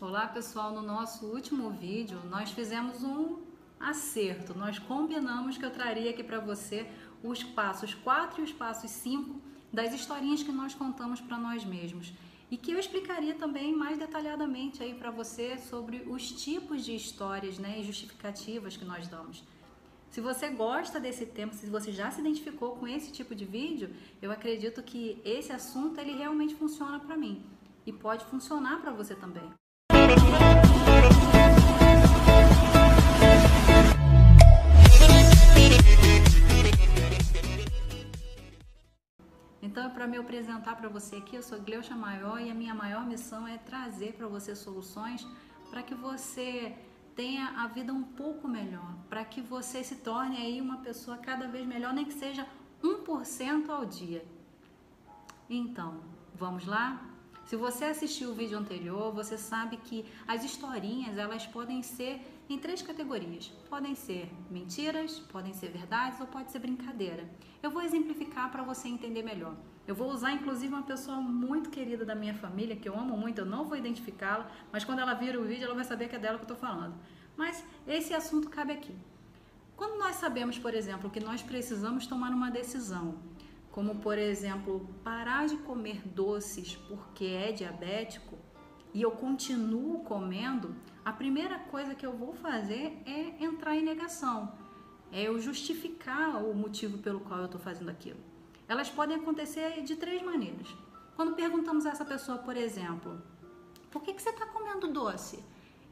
Olá pessoal, no nosso último vídeo nós fizemos um acerto. Nós combinamos que eu traria aqui para você os passos 4 e os passos 5 das historinhas que nós contamos para nós mesmos. E que eu explicaria também mais detalhadamente aí para você sobre os tipos de histórias né, e justificativas que nós damos. Se você gosta desse tema, se você já se identificou com esse tipo de vídeo, eu acredito que esse assunto ele realmente funciona para mim e pode funcionar para você também. Então, é para me apresentar para você aqui, eu sou Gleucha Maior e a minha maior missão é trazer para você soluções para que você tenha a vida um pouco melhor, para que você se torne aí uma pessoa cada vez melhor, nem que seja 1% ao dia. Então, vamos lá? Se você assistiu o vídeo anterior, você sabe que as historinhas elas podem ser em três categorias. Podem ser mentiras, podem ser verdades ou pode ser brincadeira. Eu vou exemplificar para você entender melhor. Eu vou usar inclusive uma pessoa muito querida da minha família, que eu amo muito, eu não vou identificá-la, mas quando ela vir o vídeo ela vai saber que é dela que eu estou falando. Mas esse assunto cabe aqui. Quando nós sabemos, por exemplo, que nós precisamos tomar uma decisão como por exemplo, parar de comer doces porque é diabético e eu continuo comendo, a primeira coisa que eu vou fazer é entrar em negação, é eu justificar o motivo pelo qual eu estou fazendo aquilo. Elas podem acontecer de três maneiras. Quando perguntamos a essa pessoa, por exemplo, por que, que você está comendo doce?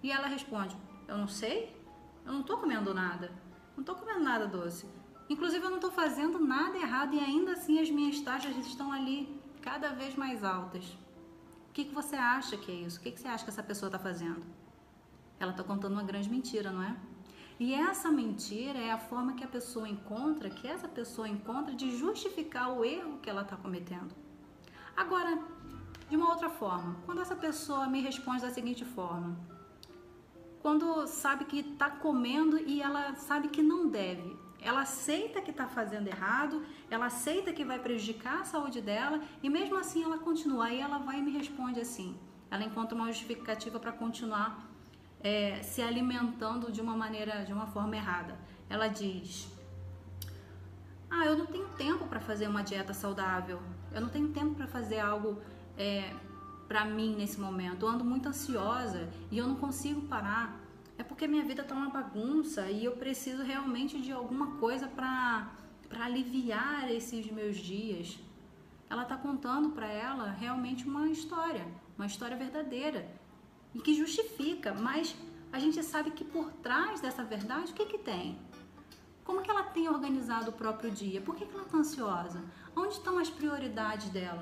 E ela responde, eu não sei, eu não estou comendo nada, não estou comendo nada doce. Inclusive, eu não estou fazendo nada errado e ainda assim as minhas taxas estão ali cada vez mais altas. O que, que você acha que é isso? O que, que você acha que essa pessoa está fazendo? Ela está contando uma grande mentira, não é? E essa mentira é a forma que a pessoa encontra, que essa pessoa encontra de justificar o erro que ela está cometendo. Agora, de uma outra forma, quando essa pessoa me responde da seguinte forma: quando sabe que está comendo e ela sabe que não deve, ela aceita que está fazendo errado, ela aceita que vai prejudicar a saúde dela e mesmo assim ela continua. Aí ela vai e me responde assim. Ela encontra uma justificativa para continuar é, se alimentando de uma maneira, de uma forma errada. Ela diz: Ah, eu não tenho tempo para fazer uma dieta saudável. Eu não tenho tempo para fazer algo é, para mim nesse momento. Eu ando muito ansiosa e eu não consigo parar é porque minha vida tá uma bagunça e eu preciso realmente de alguma coisa para para aliviar esses meus dias. Ela tá contando para ela realmente uma história, uma história verdadeira e que justifica, mas a gente sabe que por trás dessa verdade, o que que tem? Como que ela tem organizado o próprio dia? Por que, que ela está ansiosa? Onde estão as prioridades dela?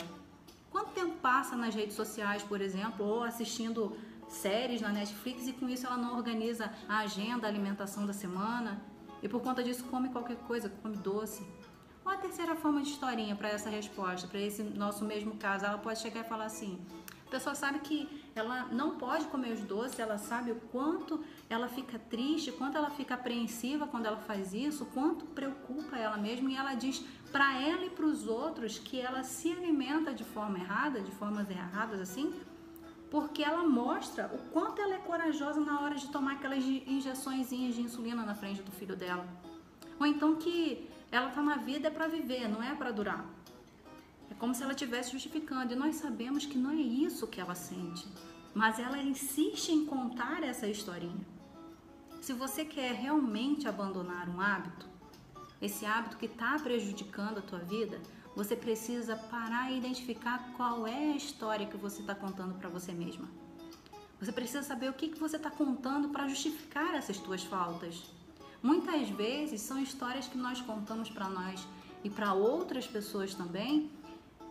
Quanto tempo passa nas redes sociais, por exemplo, ou assistindo séries na Netflix e com isso ela não organiza a agenda, a alimentação da semana e por conta disso come qualquer coisa, come doce. Ou a terceira forma de historinha para essa resposta, para esse nosso mesmo caso, ela pode chegar e falar assim: a pessoa sabe que ela não pode comer os doces, ela sabe o quanto ela fica triste, quanto ela fica apreensiva quando ela faz isso, quanto preocupa ela mesma e ela diz para ela e para os outros que ela se alimenta de forma errada, de formas erradas assim, porque ela mostra o quanto ela é corajosa na hora de tomar aquelas injeções de insulina na frente do filho dela. Ou então que ela está na vida é para viver, não é para durar. É como se ela estivesse justificando. E nós sabemos que não é isso que ela sente. Mas ela insiste em contar essa historinha. Se você quer realmente abandonar um hábito, esse hábito que está prejudicando a tua vida, você precisa parar e identificar qual é a história que você está contando para você mesma. Você precisa saber o que, que você está contando para justificar essas tuas faltas. Muitas vezes são histórias que nós contamos para nós e para outras pessoas também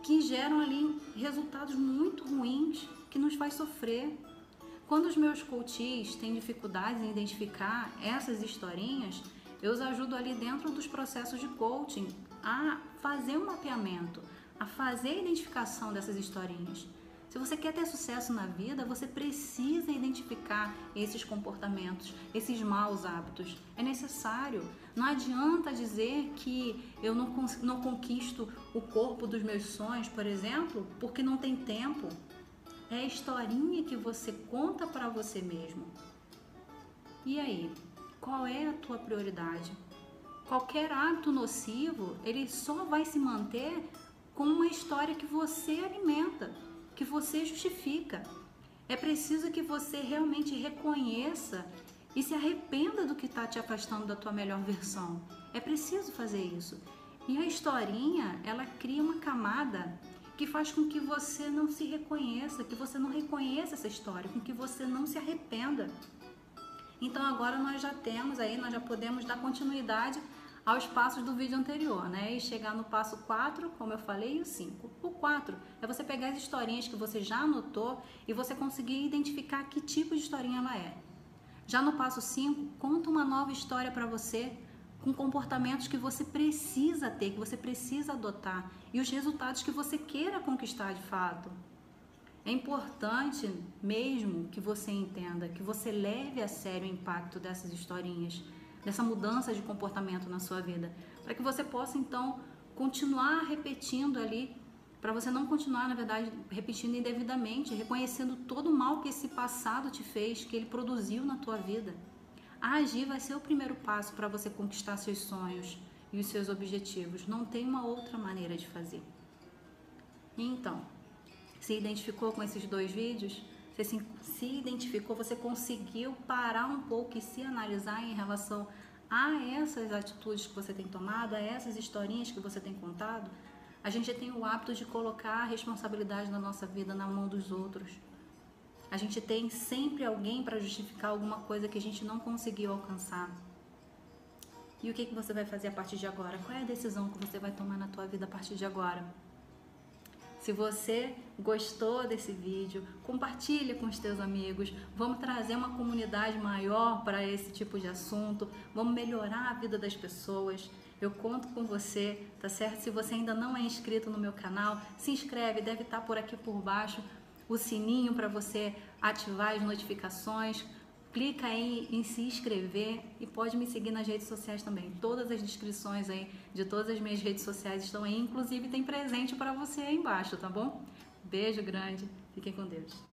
que geram ali resultados muito ruins que nos faz sofrer. Quando os meus coaches têm dificuldades em identificar essas historinhas, eu os ajudo ali dentro dos processos de coaching a fazer um mapeamento, a fazer a identificação dessas historinhas. Se você quer ter sucesso na vida, você precisa identificar esses comportamentos, esses maus hábitos. É necessário. Não adianta dizer que eu não, não conquisto o corpo dos meus sonhos, por exemplo, porque não tem tempo. É a historinha que você conta para você mesmo. E aí, qual é a tua prioridade? Qualquer ato nocivo, ele só vai se manter com uma história que você alimenta, que você justifica. É preciso que você realmente reconheça e se arrependa do que está te afastando da tua melhor versão. É preciso fazer isso. E a historinha, ela cria uma camada que faz com que você não se reconheça, que você não reconheça essa história, com que você não se arrependa. Então agora nós já temos aí, nós já podemos dar continuidade aos passos do vídeo anterior, né? E chegar no passo 4, como eu falei, e o 5. O 4 é você pegar as historinhas que você já anotou e você conseguir identificar que tipo de historinha ela é. Já no passo 5, conta uma nova história para você com comportamentos que você precisa ter, que você precisa adotar e os resultados que você queira conquistar de fato. É importante mesmo que você entenda, que você leve a sério o impacto dessas historinhas dessa mudança de comportamento na sua vida, para que você possa então continuar repetindo ali, para você não continuar, na verdade, repetindo indevidamente, reconhecendo todo o mal que esse passado te fez, que ele produziu na tua vida. agir vai ser o primeiro passo para você conquistar seus sonhos e os seus objetivos. Não tem uma outra maneira de fazer. Então, se identificou com esses dois vídeos? Você se, se identificou, você conseguiu parar um pouco e se analisar em relação a essas atitudes que você tem tomado, a essas historinhas que você tem contado? A gente tem o hábito de colocar a responsabilidade da nossa vida na mão dos outros. A gente tem sempre alguém para justificar alguma coisa que a gente não conseguiu alcançar. E o que, que você vai fazer a partir de agora? Qual é a decisão que você vai tomar na tua vida a partir de agora? Se você gostou desse vídeo, compartilhe com os teus amigos. Vamos trazer uma comunidade maior para esse tipo de assunto. Vamos melhorar a vida das pessoas. Eu conto com você, tá certo? Se você ainda não é inscrito no meu canal, se inscreve, deve estar por aqui por baixo o sininho para você ativar as notificações clica aí em se inscrever e pode me seguir nas redes sociais também. Todas as descrições aí de todas as minhas redes sociais estão aí, inclusive tem presente para você aí embaixo, tá bom? Beijo grande, fiquem com Deus.